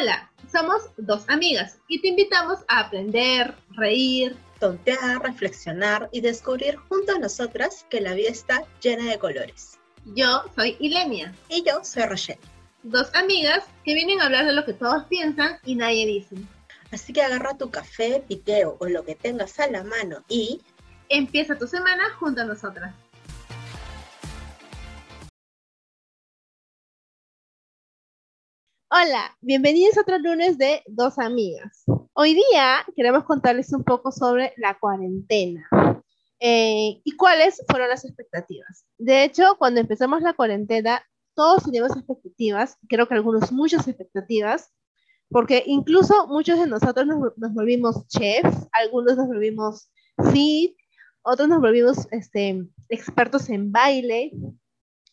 Hola, somos dos amigas y te invitamos a aprender, reír, tontear, reflexionar y descubrir junto a nosotras que la vida está llena de colores. Yo soy Ilenia. Y yo soy Rochelle. Dos amigas que vienen a hablar de lo que todos piensan y nadie dice. Así que agarra tu café, piqueo o lo que tengas a la mano y... Empieza tu semana junto a nosotras. Hola, bienvenidos a otro lunes de Dos Amigas. Hoy día queremos contarles un poco sobre la cuarentena eh, y cuáles fueron las expectativas. De hecho, cuando empezamos la cuarentena, todos teníamos expectativas, creo que algunos muchas expectativas, porque incluso muchos de nosotros nos, volvimos chefs, algunos nos volvimos fit, otros nos volvimos este, expertos en baile,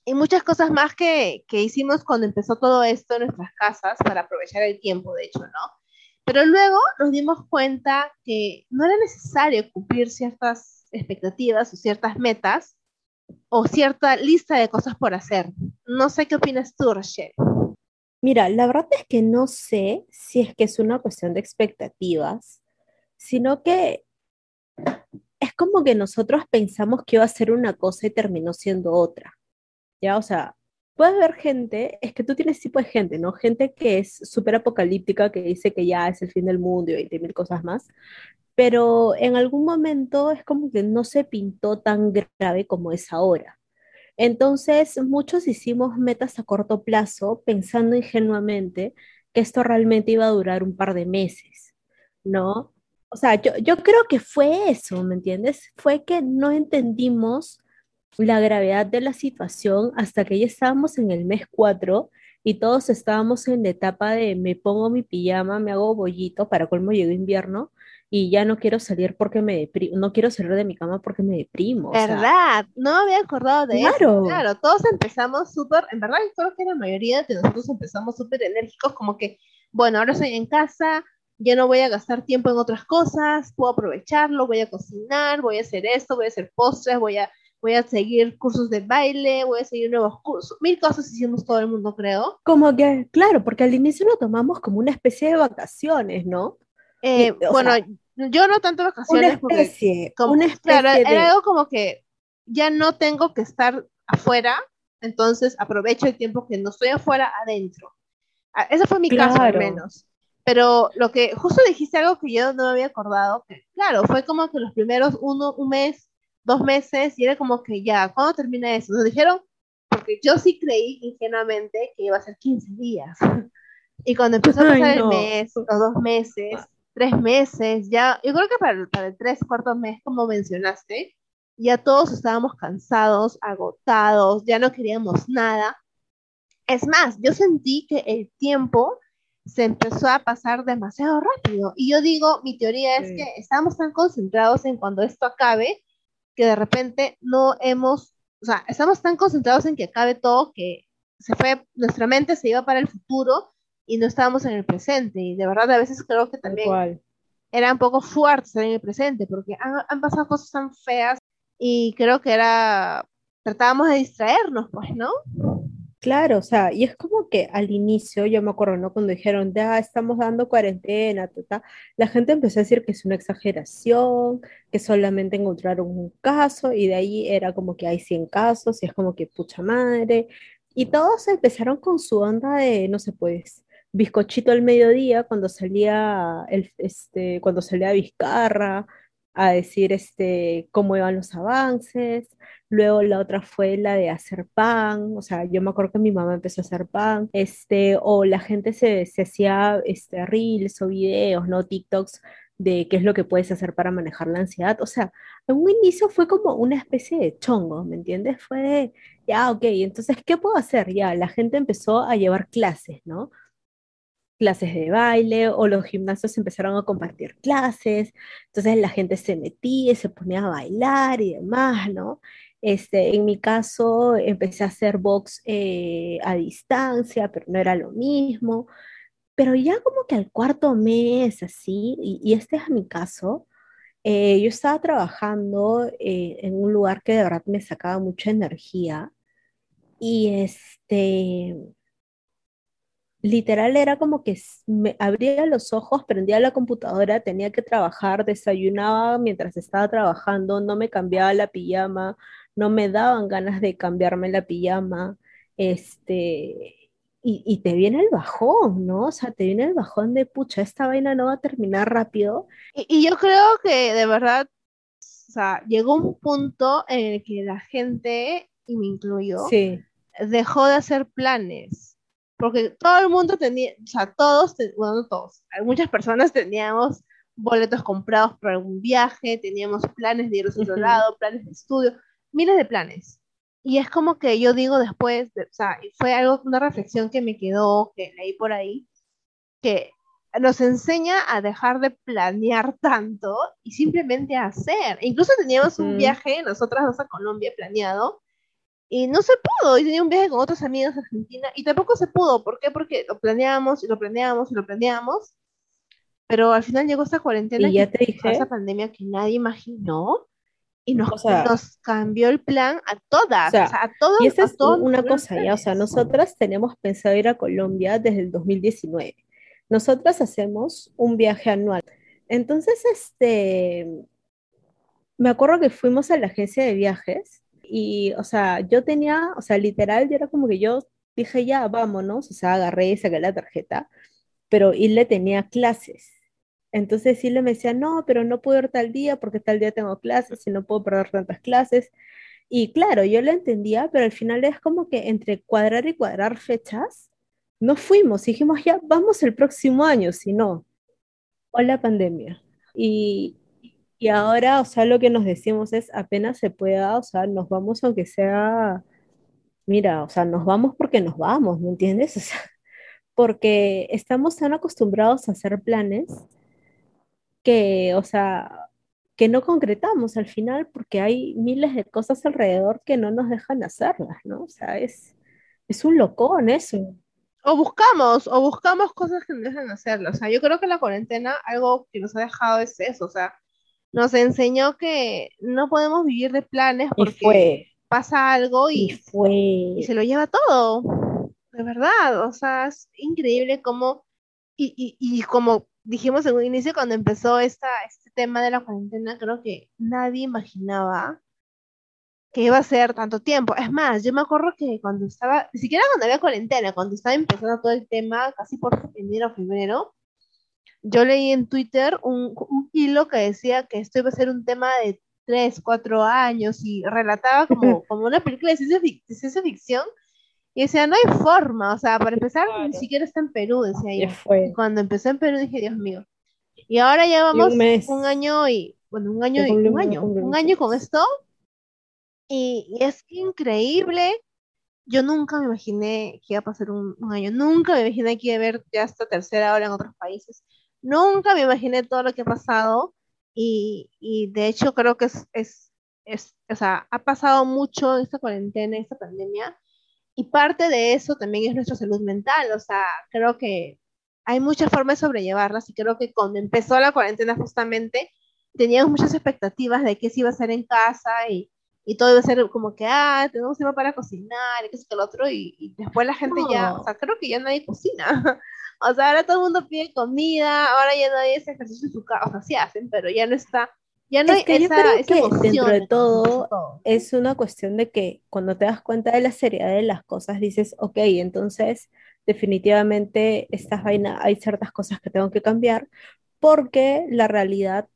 y muchas cosas más que, que, hicimos cuando empezó todo esto en nuestras casas para aprovechar el tiempo, de hecho, ¿no? Pero luego nos dimos cuenta que no era necesario cumplir ciertas expectativas o ciertas metas o cierta lista de cosas por hacer. No sé qué opinas tú, Rochelle. Mira, la verdad es que no sé si es que es una cuestión de expectativas, sino que es como que nosotros pensamos que iba a ser una cosa y terminó siendo otra. ¿Ya? O sea, puede haber gente, es que tú tienes tipo de gente, ¿no? Gente que es súper apocalíptica, que dice que ya es el fin del mundo y 20 mil cosas más, pero en algún momento es como que no se pintó tan grave como es ahora. Entonces, muchos hicimos metas a corto plazo pensando ingenuamente que esto realmente iba a durar un par de meses, ¿no? O sea, yo, yo creo que fue eso, ¿me entiendes? Fue que no entendimos la gravedad de la situación hasta que ya estábamos en el mes 4 y todos estábamos en la etapa de me pongo mi pijama, me hago bollito, para colmo llegó invierno y ya no quiero salir porque me deprimo, no quiero salir de mi cama porque me deprimo. ¿Verdad? no me había acordado de eso. Claro, todos empezamos súper, en verdad creo que la mayoría de nosotros empezamos súper enérgicos, como que, bueno, ahora estoy en casa, ya no voy a gastar tiempo en otras cosas, puedo aprovecharlo, voy a cocinar, voy a hacer esto, voy a hacer postres, voy a voy a seguir cursos de baile, voy a seguir nuevos cursos, mil cosas hicimos todo el mundo, creo. Como que, claro, porque al inicio lo tomamos como una especie de vacaciones, ¿no? Eh, bueno, yo no tanto vacaciones. Una especie, como, una especie claro, era algo como que ya no tengo que estar afuera, entonces aprovecho el tiempo que no estoy afuera, adentro. Ah, ese fue mi caso al menos. Pero lo que justo dijiste algo que yo no me había acordado, que claro, fue como que los primeros uno, un mes dos meses y era como que ya, ¿cuándo termina eso? Nos dijeron, porque yo sí creí ingenuamente que iba a ser 15 días. y cuando empezó a pasar el mes, los dos meses, tres meses, ya, yo creo que para el, para el tres, cuarto mes, como mencionaste, ya todos estábamos cansados, agotados, ya no queríamos nada. Es más, yo sentí que el tiempo se empezó a pasar demasiado rápido. Y yo digo, mi teoría es que estamos tan concentrados en cuando esto acabe que de repente no hemos, o sea, estamos tan concentrados en que acabe todo que se fue, nuestra mente se iba para el futuro y no estábamos en el presente. Y de verdad a veces creo que también era un poco fuerte estar en el presente porque han, han pasado cosas tan feas y creo que era, tratábamos de distraernos, pues, ¿no? Claro, o sea, y es como que al inicio, yo me acuerdo, ¿no? Cuando dijeron, ya estamos dando cuarentena, la gente empezó a decir que es una exageración, que solamente encontraron un caso, y de ahí era como que hay 100 casos, y es como que pucha madre, y todos empezaron con su onda de, no sé, pues, bizcochito al mediodía, cuando salía, el, este, cuando salía Vizcarra, a decir este, cómo iban los avances, Luego la otra fue la de hacer pan, o sea, yo me acuerdo que mi mamá empezó a hacer pan, este, o la gente se, se hacía este, reels o videos, ¿no? TikToks de qué es lo que puedes hacer para manejar la ansiedad. O sea, en un inicio fue como una especie de chongo, ¿me entiendes? Fue de, ya, ok, entonces, ¿qué puedo hacer? Ya, la gente empezó a llevar clases, ¿no? Clases de baile o los gimnasios empezaron a compartir clases, entonces la gente se metía y se ponía a bailar y demás, ¿no? Este, en mi caso, empecé a hacer box eh, a distancia, pero no era lo mismo. Pero ya como que al cuarto mes, así, y, este es mi caso, eh, yo estaba trabajando eh, en un lugar que de verdad me sacaba mucha energía. Y este, literal era como que me abría los ojos, prendía la computadora, tenía que trabajar, desayunaba mientras estaba trabajando, no me cambiaba la pijama, no me daban ganas de cambiarme la pijama, este, y, te viene el bajón, ¿no? O sea, te viene el bajón de, pucha, esta vaina no va a terminar rápido. Y, y yo creo que de verdad, o sea, llegó un punto en el que la gente, y me incluyo, sí. dejó de hacer planes. Porque todo el mundo tenía, o sea, todos, bueno, no todos, muchas personas teníamos boletos comprados para algún viaje, teníamos planes de ir a otro lado, planes de estudio, miles de planes. Y es como que yo digo después, o sea, fue algo, una reflexión que me quedó, que leí por ahí, que nos enseña a dejar de planear tanto y simplemente a hacer. Incluso teníamos un viaje, nosotras dos a Colombia planeado, y no se pudo. Y tenía un viaje con otros amigos a Argentina y tampoco se pudo. ¿Por qué? Porque lo planeamos y lo planeamos y lo planeamos. Pero al final llegó esta cuarentena, y ya te dije, esa pandemia que nadie imaginó y nos, nos cambió el plan a todas, o sea, a todos. Y esa es una cosa ya, o sea, nosotras tenemos pensado ir a Colombia desde el 2019. Nosotras hacemos un viaje anual. Entonces, este, me acuerdo que fuimos a la agencia de viajes y, o sea, yo tenía, o sea, literal, yo era como que yo dije, ya, vámonos, o sea, agarré y saqué la tarjeta, pero y le tenía clases. Entonces sí le me decía, no, pero no puedo ir tal día porque tal día tengo clases y no puedo perder tantas clases. Y claro, yo lo entendía, pero al final es como que entre cuadrar y cuadrar fechas, no fuimos. Dijimos, ya, vamos el próximo año, si no, o la pandemia. Y, y ahora, o sea, lo que nos decimos es, apenas se pueda, o sea, nos vamos aunque sea, mira, o sea, nos vamos porque nos vamos, ¿me entiendes? O sea, porque estamos tan acostumbrados a hacer planes que, o sea, que no concretamos al final porque hay miles de cosas alrededor que no nos dejan hacerlas, ¿no? O sea, es, es un locón eso. O buscamos, o buscamos cosas que nos dejan hacerlas. O sea, yo creo que la cuarentena, algo que nos ha dejado es eso, o sea, nos enseñó que no podemos vivir de planes porque pasa algo y, fue. se lo lleva todo. De verdad, o sea, es increíble cómo, y, y, como dijimos en un inicio cuando empezó esta, este tema de la cuarentena, creo que nadie imaginaba que iba a ser tanto tiempo. Es más, yo me acuerdo que cuando estaba, ni siquiera cuando había cuarentena, cuando estaba empezando todo el tema, casi por enero o febrero, yo leí en Twitter un, hilo que decía que esto iba a ser un tema de tres, cuatro años y relataba como, como una película de ciencia, ficción. Y decía, no hay forma, o sea, para empezar, ni siquiera está en Perú, decía yo. cuando empezó en Perú dije, Dios mío. Y ahora ya vamos un, año y, bueno, un año y un año, un año con esto. Y, y, es increíble. Yo nunca me imaginé que iba a pasar un, un, año, nunca me imaginé que iba a haber ya esta tercera hora en otros países. Nunca me imaginé todo lo que ha pasado y, de hecho creo que es, es, es, o sea, ha pasado mucho en esta cuarentena, esta pandemia y parte de eso también es nuestra salud mental, o sea, creo que hay muchas formas de sobrellevarlas y creo que cuando empezó la cuarentena justamente teníamos muchas expectativas de qué se iba a hacer en casa y, y todo iba a ser como que, ah, tenemos tiempo para cocinar y qué es que lo otro, y, después la gente ya, o sea, creo que ya nadie cocina. O sea, ahora todo el mundo pide comida, ahora ya nadie hace ejercicio en su casa, o sea, sí hacen, pero ya no está, ya no es que yo creo que dentro de todo, es una cuestión de que cuando te das cuenta de la seriedad de las cosas, dices, ok, entonces definitivamente estas vainas, hay ciertas cosas que tengo que cambiar, porque la realidad,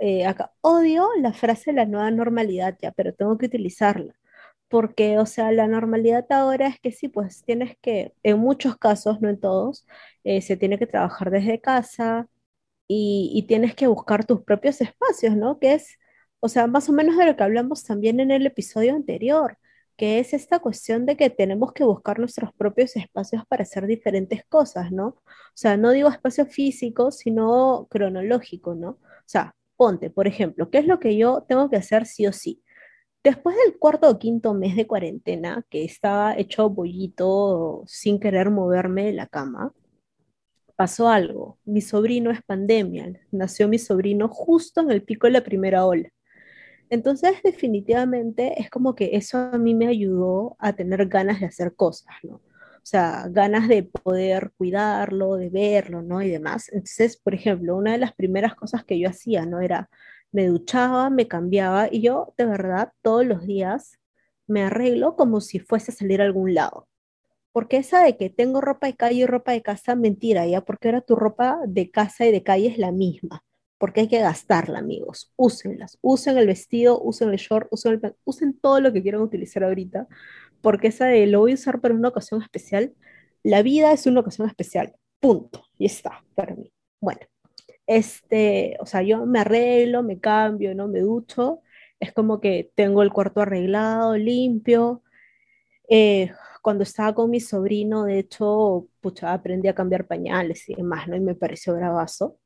eh, acá odio la frase la nueva normalidad ya, pero tengo que utilizarla porque, o sea, la normalidad ahora es que sí, pues tienes que, en muchos casos, no en todos, eh, se tiene que trabajar desde casa y, tienes que buscar tus propios espacios, ¿no? Que es, o sea, más o menos de lo que hablamos también en el episodio anterior, que es esta cuestión de que tenemos que buscar nuestros propios espacios para hacer diferentes cosas, ¿no? O sea, no digo espacio físico, sino cronológico, ¿no? O sea, ponte, por ejemplo, ¿qué es lo que yo tengo que hacer sí o sí? Después del cuarto o quinto mes de cuarentena, que estaba hecho bollito sin querer moverme de la cama, pasó algo. Mi sobrino es pandemia, nació mi sobrino justo en el pico de la primera ola. Entonces, definitivamente es como que eso a mí me ayudó a tener ganas de hacer cosas, ¿no? O sea, ganas de poder cuidarlo, de verlo, ¿no? Y demás. Entonces, por ejemplo, una de las primeras cosas que yo hacía, ¿no? Era, me duchaba, me cambiaba y yo, de verdad, todos los días me arreglo como si fuese a salir a algún lado. Porque esa de que tengo ropa de calle y ropa de casa, mentira, ya, porque ahora tu ropa de casa y de calle es la misma. Porque hay que gastarla, amigos. Úsenlas. Usen el vestido, usen el short, usen, el, usen todo lo que quieran utilizar ahorita. Porque esa de lo voy a usar para una ocasión especial, la vida es una ocasión especial. Punto. Y está, para mí. Bueno, este, o sea, yo me arreglo, me cambio, ¿no? Me ducho. Es como que tengo el cuarto arreglado, limpio. Eh, cuando estaba con mi sobrino, de hecho, pucha, aprendí a cambiar pañales y demás, ¿no? Y me pareció bravazo.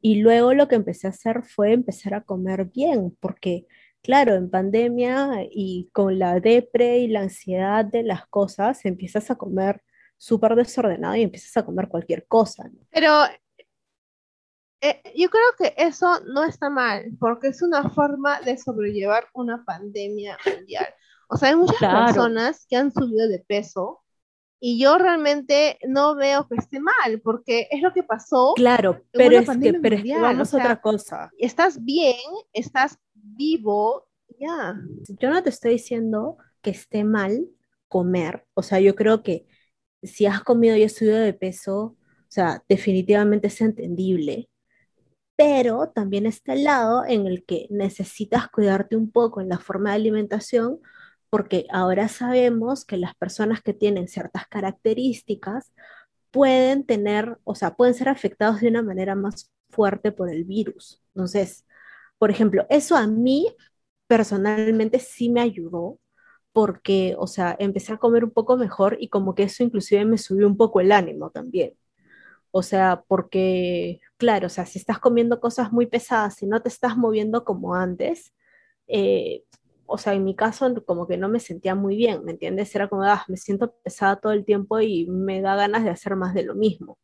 Y luego lo que empecé a hacer fue empezar a comer bien, porque claro, en pandemia y con la depre y la ansiedad de las cosas, empiezas a comer súper desordenado y empiezas a comer cualquier cosa. ¿no? Pero eh, yo creo que eso no está mal, porque es una forma de sobrellevar una pandemia mundial. O sea, hay muchas personas que han subido de peso y yo realmente no veo que esté mal, porque es lo que pasó. Claro, pero es, que, pero vamos a otra cosa. Estás bien, estás vivo, ya. Yo no te estoy diciendo que esté mal comer, o sea, yo creo que si has comido y has subido de peso, o sea, definitivamente es entendible, pero también está el lado en el que necesitas cuidarte un poco en la forma de alimentación porque ahora sabemos que las personas que tienen ciertas características pueden tener, o sea, pueden ser afectados de una manera más fuerte por el virus. Entonces, por ejemplo, eso a mí personalmente sí me ayudó porque, o sea, empecé a comer un poco mejor y como que eso inclusive me subió un poco el ánimo también. O sea, porque, claro, o sea, si estás comiendo cosas muy pesadas y no te estás moviendo como antes, eh, o sea, en mi caso como que no me sentía muy bien, ¿me entiendes? Era como, ah, me siento pesada todo el tiempo y me da ganas de hacer más de lo mismo.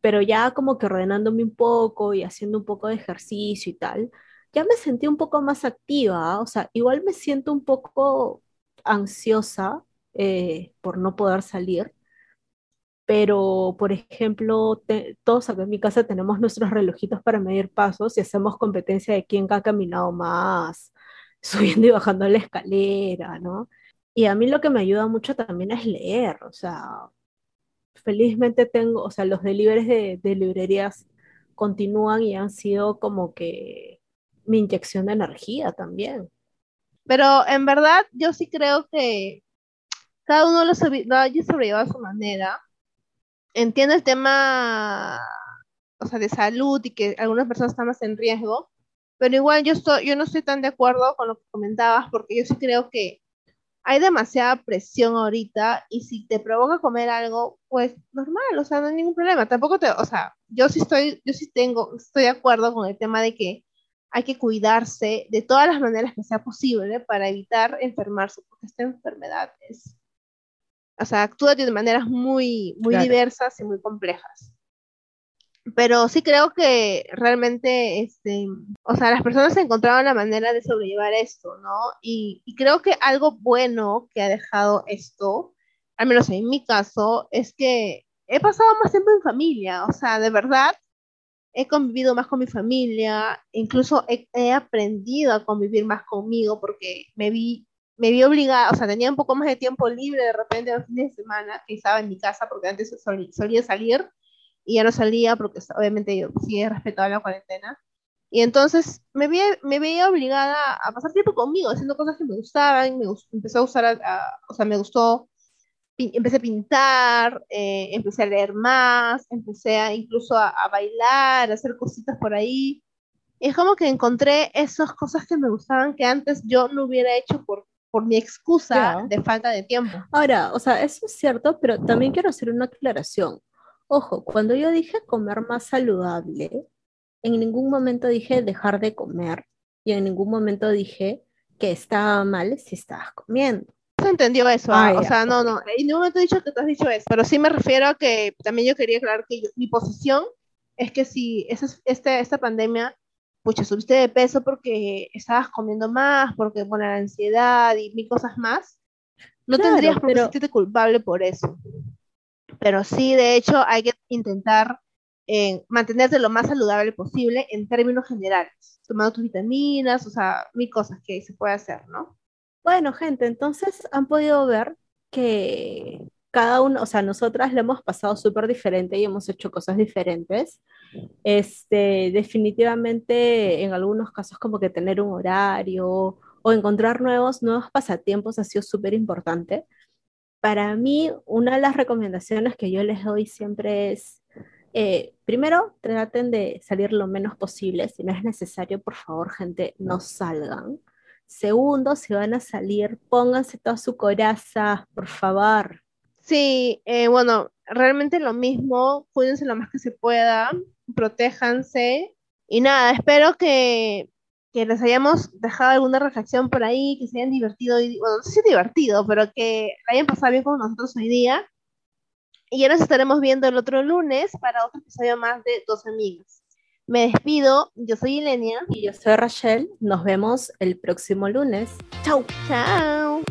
Pero ya como que ordenándome un poco y haciendo un poco de ejercicio y tal, ya me sentí un poco más activa, o sea, igual me siento un poco ansiosa eh, por no poder salir, pero por ejemplo, todos acá en mi casa tenemos nuestros relojitos para medir pasos y hacemos competencia de quién ha caminado más subiendo y bajando la escalera, ¿no? Y a mí lo que me ayuda mucho también es leer, o sea, felizmente tengo, o sea, los deliveries de, de librerías continúan y han sido como que mi inyección de energía también. Pero en verdad yo sí creo que cada uno lo, sobrellevado a su manera. Entiendo el tema, o sea, de salud y que algunas personas están más en riesgo, pero igual yo, estoy, yo no estoy tan de acuerdo con lo que comentabas, porque yo sí creo que hay demasiada presión ahorita y si te provoca comer algo, pues normal, o sea, no hay ningún problema. Tampoco te, o sea, yo sí estoy, yo sí tengo, estoy de acuerdo con el tema de que hay que cuidarse de todas las maneras que sea posible para evitar enfermarse, porque esta enfermedad es, o sea, actúa de maneras muy, muy diversas y muy complejas pero sí creo que realmente, este, o sea, las personas encontraron la manera de sobrellevar esto, ¿no? Y, creo que algo bueno que ha dejado esto, al menos en mi caso, es que he pasado más tiempo en familia, o sea, de verdad, he convivido más con mi familia, incluso he, he aprendido a convivir más conmigo porque me vi me vi obligada, o sea, tenía un poco más de tiempo libre de repente los fines de semana, que estaba en mi casa porque antes solía salir y ya no salía porque obviamente yo sí he respetado la cuarentena. Y entonces me veía, me veía obligada a pasar tiempo conmigo, haciendo cosas que me gustaban, me empezó a usar, o sea, me gustó, empecé a pintar, eh, empecé a leer más, empecé a, incluso a, bailar, a hacer cositas por ahí. Es como que encontré esas cosas que me gustaban que antes yo no hubiera hecho por, por mi excusa de falta de tiempo. Ahora, o sea, eso es cierto, pero también quiero hacer una aclaración. Ojo, cuando yo dije comer más saludable, en ningún momento dije dejar de comer y en ningún momento dije que estaba mal si estabas comiendo. Se entendió eso, ah, o sea, no, no, en ningún momento he dicho que tú has dicho eso, pero sí me refiero a que también yo quería aclarar que mi posición es que si esa, este, esta pandemia, pucha, subiste de peso porque estabas comiendo más, porque, bueno, la ansiedad y mil cosas más, No tendrías por qué sentirte culpable por eso. Pero sí, de hecho, hay que intentar eh, mantenerte lo más saludable posible en términos generales, tomando tus vitaminas, o sea, mil cosas que se puede hacer, ¿no? Bueno, gente, entonces han podido ver que cada uno, o sea, nosotras lo hemos pasado súper diferente y hemos hecho cosas diferentes. Este, definitivamente, en algunos casos, como que tener un horario o encontrar nuevos, nuevos pasatiempos ha sido súper importante. Para mí, una de las recomendaciones que yo les doy siempre es, eh, primero, traten de salir lo menos posible. Si no es necesario, por favor, gente, no salgan. Segundo, si van a salir, pónganse toda su coraza, por favor. Sí, eh, bueno, realmente lo mismo, cuídense lo más que se pueda, protéjanse y nada, espero que, les hayamos dejado alguna reflexión por ahí, que se hayan divertido, y, bueno, no sé si divertido, pero que la hayan pasado bien con nosotros hoy día. Y ya nos estaremos viendo el otro lunes para otro episodio más de Dos Amigas. Me despido, yo soy Ilenia. Y yo soy Rachel. Nos vemos el próximo lunes. Chau. Chao.